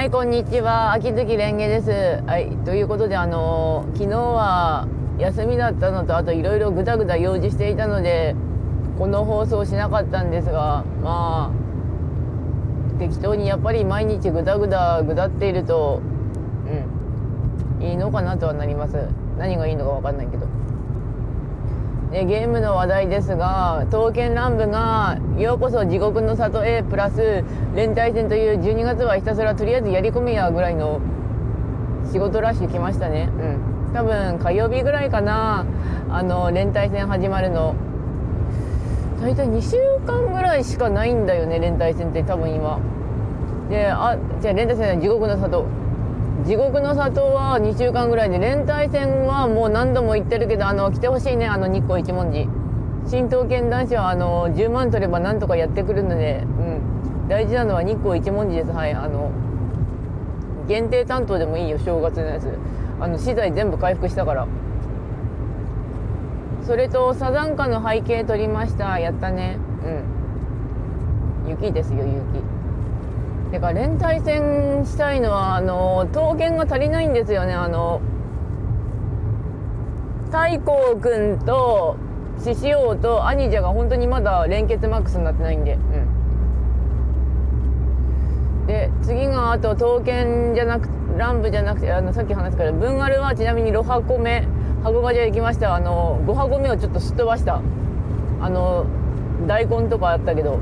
はい、こんにちは。秋月蓮華です。はい、ということで、あのー、昨日は休みだったのと、あといろいろぐだぐだ用事していたので、この放送しなかったんですが、まあ、適当にやっぱり毎日ぐだぐだぐだっていると、うん、いいのかなとはなります。何がいいのかわかんないけど。でゲームの話題ですが刀剣乱舞が「ようこそ地獄の里へ」プラス連帯戦という12月はひたすらとりあえずやり込みやぐらいの仕事ラッシュ来ましたね。うん。多分火曜日ぐらいかなあの連帯戦始まるの。大体2週間ぐらいしかないんだよね連帯戦って多分今。であじゃあ連帯戦は地獄の里。地獄の里は2週間ぐらいで連帯戦はもう何度も言ってるけどあの来てほしいねあの日光一文字。新刀剣男子はあの10万取ればなんとかやってくるので、うん、大事なのは日光一文字です。はいあの限定担当でもいいよ正月のやつ。あの資材全部回復したから。それとサザンカの背景撮りました。やったね。うん。雪ですよ雪。てか連帯戦したいのはあの刀剣が足りないんですよね。あの太閤君と獅子王とアニジャが本当にまだ連結マックスになってないんで。うん。で次があと刀剣じゃなく乱舞じゃなくてあのさっき話したから文丸はちなみにロハコメ箱ガジャ行きました。あの5箱目をちょっとすっ飛ばした。あの大根とかあったけど。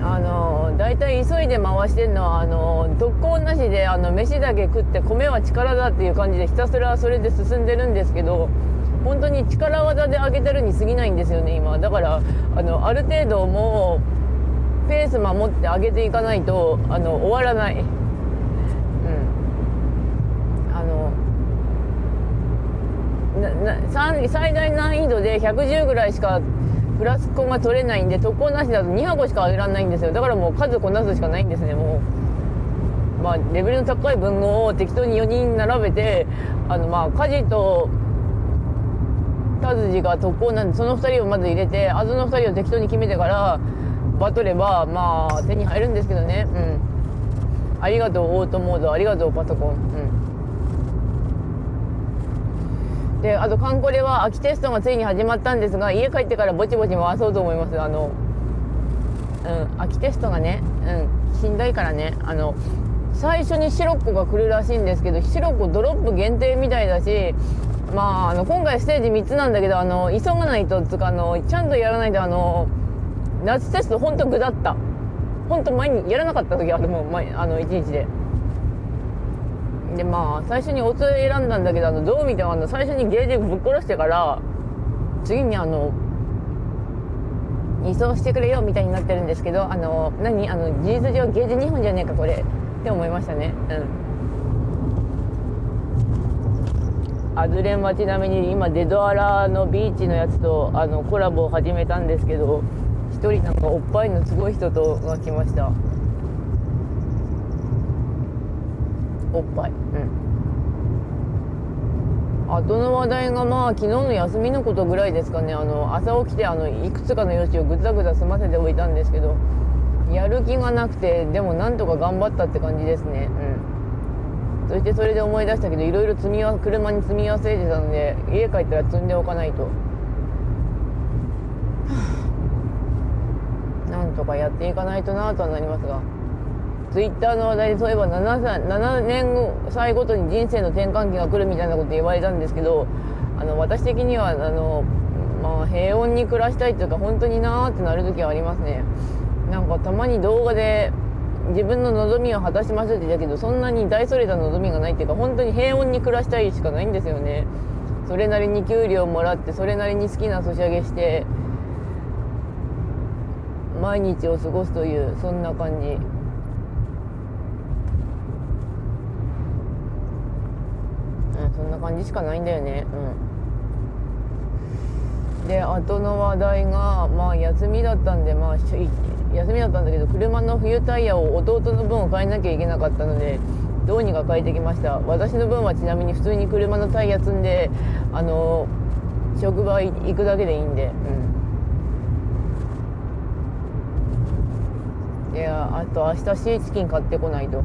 あの大体急いで回してるのはあの特攻なしであの飯だけ食って米は力だっていう感じでひたすらそれで進んでるんですけど本当に力技で上げてるに過ぎないんですよね今だからあのある程度もうペース守って上げていかないとあの終わらない。うんあの最大難易度で110ぐらいしかプラスコが取れないんで特攻なしだと2箱しか上げられないんですよ。だからもう数こなすしかないんですねもう。まあレベルの高い文豪を適当に4人並べてあのまあ家事と田筋が特攻なんでその2人をまず入れてあずの2人を適当に決めてからバトればまあ手に入るんですけどね。うん。ありがとうオートモード。ありがとうパソコン。うん。であとカンコレは秋テストがついに始まったんですが家帰ってからぼちぼち回そうと思います。あのうん秋テストがねうんしんどいからね。あの最初にシロッコが来るらしいんですけどシロッコドロップ限定みたいだしまああの今回ステージ3つなんだけどあの急がないとつかあのちゃんとやらないとあの夏テストほんと具だった。ほんと前にやらなかった時あるもん前あの1日で。でまあ最初におつ選んだんだけどあのどう見てもあの最初にゲージぶっ殺してから次にあの移送してくれよみたいになってるんですけどあの何？あの事実上ゲージ2本じゃねえかこれ。って思いましたね。うん。アズレンはちなみに今デドアラのビーチのやつとあのコラボを始めたんですけど1人なんかおっぱいのすごい人とが来ました。おっぱい。うん。後の話題がまあ昨日の休みのことぐらいですかね。あの朝起きてあのいくつかの用紙をぐざぐざ済ませておいたんですけどやる気がなくてでもなんとか頑張ったって感じですね。うん。そしてそれで思い出したけどいろいろ積みわ車に積み忘れてたので家帰ったら積んでおかないと。なんとかやっていかないとなとはなりますが。ツイッターの話題でそういえば 7, 7年歳ごとに人生の転換期が来るみたいなこと言われたんですけどあの私的にはあの、まあ、平穏に暮らしたいというか本当になーってなる時はありますね。なんかたまに動画で自分の望みを果たしましょうって言ったけどそんなに大それた望みがないっていうか本当に平穏に暮らしたいしかないんですよね。それなりに給料もらってそれなりに好きなソシャゲして毎日を過ごすというそんな感じ。うんそんな感じしかないんだよね。うん。で後の話題がまあ休みだったんでまあ休みだったんだけど車の冬タイヤを弟の分を買えなきゃいけなかったのでどうにか変えてきました。私の分はちなみに普通に車のタイヤ積んであの職場行くだけでいいんで。うん。いやあと明日シーチキン買ってこないと。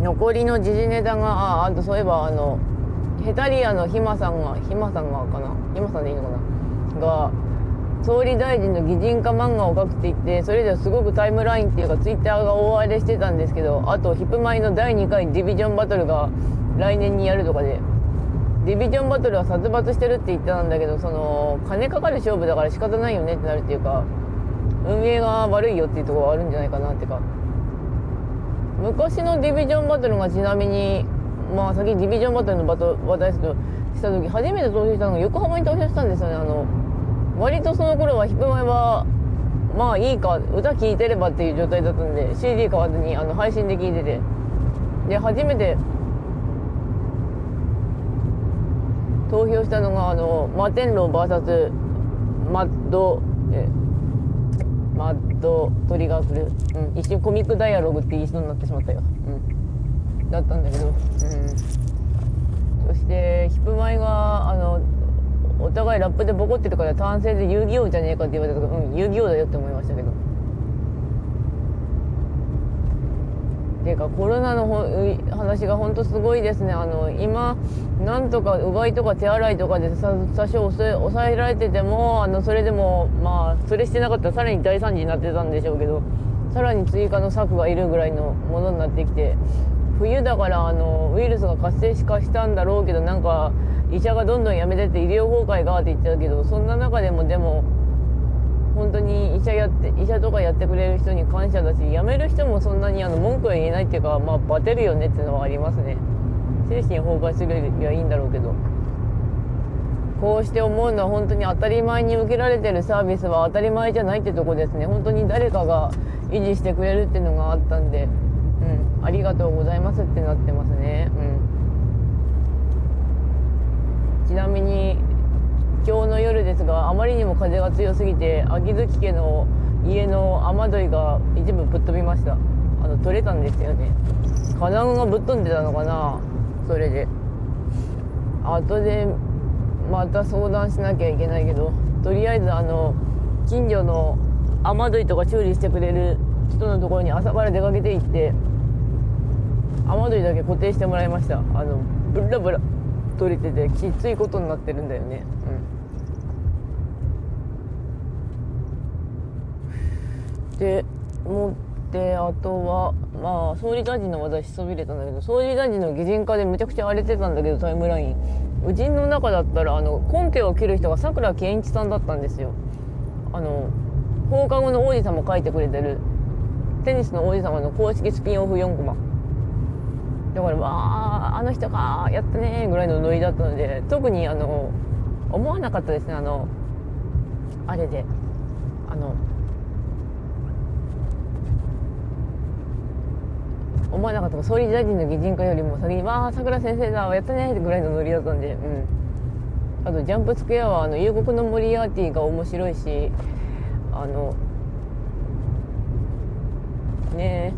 残りの時事ネタがああとそういえばあのヘタリアのひまさんがひまさんがかな？ひまさんでいいのかな？が総理大臣の擬人化漫画を描くって言ってそれではすごくタイムラインっていうかツイッターが大荒れしてたんですけどあとヒップマイの第2回ディビジョンバトルが来年にやるとかで。ディビジョンバトルは殺伐してるって言ってたんだけどその金かかる勝負だから仕方ないよねってなるっていうか運営が悪いよっていうところがあるんじゃないかなっていうか。昔のディビジョンバトルがちなみにまあ先ディビジョンバトルのバト話題した時初めて投票したのが横浜に投票したんですよね。あの割とその頃はヒップマイはまあいいか歌聴いてればっていう状態だったんで CD 買わずにあの配信で聴いてて。で初めて投票したのがあのマテンロー VS マッドえマッドトリガーする、うん、一瞬コミックダイアログって言いそうになってしまったよ、うん、だったんだけど、うん、そしてヒップマイがあのお互いラップでボコってたから単成で遊戯王じゃねえかって言われたけどうん遊戯王だよって思いましたけど。ていうかコロナの話が本当すごいですね。あの今なんとかうがいとか手洗いとかで多少抑えられててもあのそれでもまあそれしてなかったらさらに大惨事になってたんでしょうけどさらに追加の策がいるぐらいのものになってきて冬だからあのウイルスが活性化したんだろうけどなんか医者がどんどん辞めてって医療崩壊がって言ってたけどそんな中でもでも本当に医者やって医者とかやってくれる人に感謝だし辞める人もそんなにあの文句は言えないっていうかまあバテるよねっていうのはありますね。精神崩壊するよりはいいんだろうけど。こうして思うのは本当に当たり前に受けられてるサービスは当たり前じゃないってとこですね。本当に誰かが維持してくれるっていうのがあったんでうんありがとうございますってなってますね。うん。ちなみにですがあまりにも風が強すぎて秋月家の家の雨どいが一部ぶっ飛びました。あの取れたんですよね。金具がぶっ飛んでたのかなそれで。後でまた相談しなきゃいけないけどとりあえずあの近所の雨どいとか修理してくれる人のところに朝から出かけて行って雨どいだけ固定してもらいました。あのブラブラ取れててきついことになってるんだよね。うん。でもってあとはまあ総理大臣の話題しそびれたんだけど総理大臣の擬人化でめちゃくちゃ荒れてたんだけどタイムライン。うちの中だったらあの根拠を切る人がさくら健一さんだったんですよ。あの放課後の王子様書いてくれてるテニスの王子様の公式スピンオフ4コマ。だからわああの人かやったねぐらいのノリだったので特にあの思わなかったですねあのあれで。あの思わなかった総理大臣の擬人化よりも先に「わあさくら先生だやったね」ぐらいのノリだったんでうん。あとジャンプスクエアはあの夕刻のモリアーティが面白いしあのね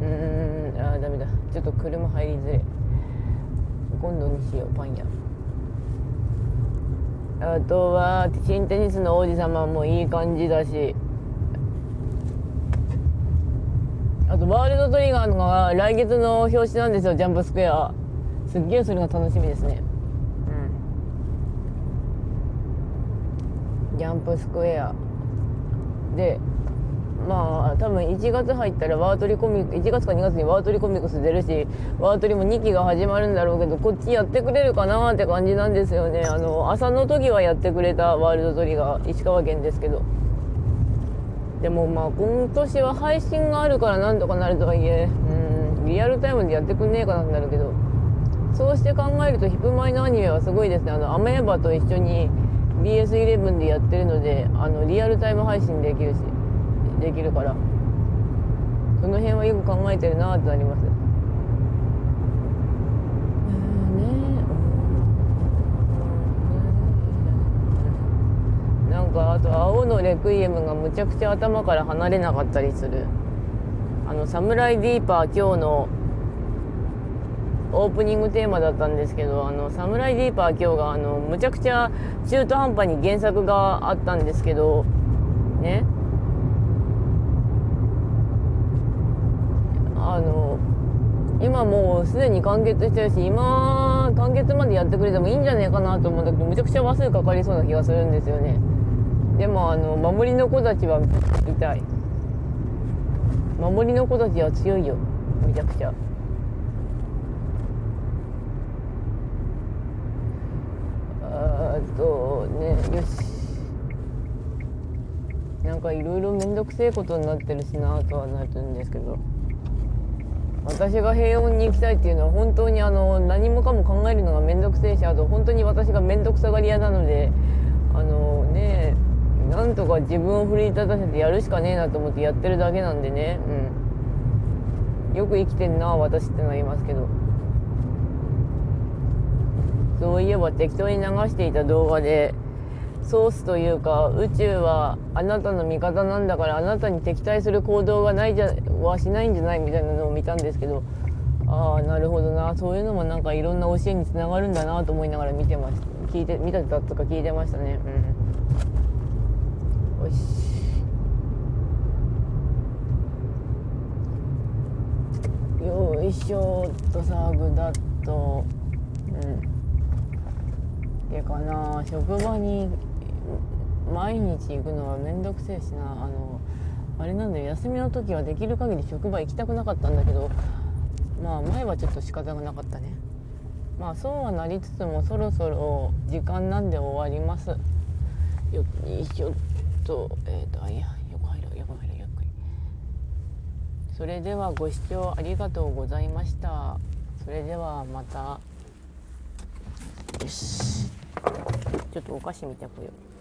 え。うんあダメだ。ちょっと車入りづれ。今度にしようパン屋。あとは新テニスの王子様もいい感じだし。あとワールドトリガーのが来月の表紙なんですよジャンプスクエア。すっげえそれが楽しみですね。うん。ジャンプスクエア。でまあ多分1月入ったらワートリコミック1月か2月にワートリコミックス出るしワートリも2期が始まるんだろうけどこっちやってくれるかなって感じなんですよね。あの朝の時はやってくれたワールドトリガー石川県ですけど。でもまあ今年は配信があるからなんとかなるとはいえうんリアルタイムでやってくんねえかなってなるけど。そうして考えるとヒップマイのアニメはすごいですね。あのアメーバと一緒に BS11 でやってるのであのリアルタイム配信できるしできるから。その辺はよく考えてるなってなります。かあと「青のレクイエム」がむちゃくちゃ頭から離れなかったりするあの「サムライディーパー」今日のオープニングテーマだったんですけど「あのサムライディーパー」今日があのむちゃくちゃ中途半端に原作があったんですけどねあの今もうすでに完結してるし今完結までやってくれてもいいんじゃねえかなと思うんだけどむちゃくちゃ話数かかりそうな気がするんですよね。でもあの守りの子たちは痛い。守りの子たちは強いよ。めちゃくちゃ。あーっとねよし。なんかいろいろ面倒くせえことになってるしなとはなるんですけど。私が平穏に行きたいっていうのは本当にあの何もかも考えるのが面倒くせえしあと本当に私が面倒くさがり屋なのであのなんとか自分を奮い立たせてやるしかねえなと思ってやってるだけなんでね。うん。よく生きてんな私ってなりますけど。そういえば適当に流していた動画でソースというか宇宙はあなたの味方なんだからあなたに敵対する行動がないじゃはしないんじゃないみたいなのを見たんですけど。ああなるほどな。そういうのもなんかいろんな教えにつながるんだなと思いながら見てました。聞いて見たとか聞いてましたね。うん。よしよいしょっとさぐだっとうん。でかな職場に毎日行くのは面倒くせえしな。あのあれなんだよ。休みの時はできる限り職場行きたくなかったんだけどまあ前はちょっと仕方がなかったね。まあそうはなりつつもそろそろ時間なんで終わります。よいしょっとえっ、ー、とあいや横入ろう横入ろうゆっくりそれではご視聴ありがとうございました。それではまた。よし。ちょっとお菓子見てこよう。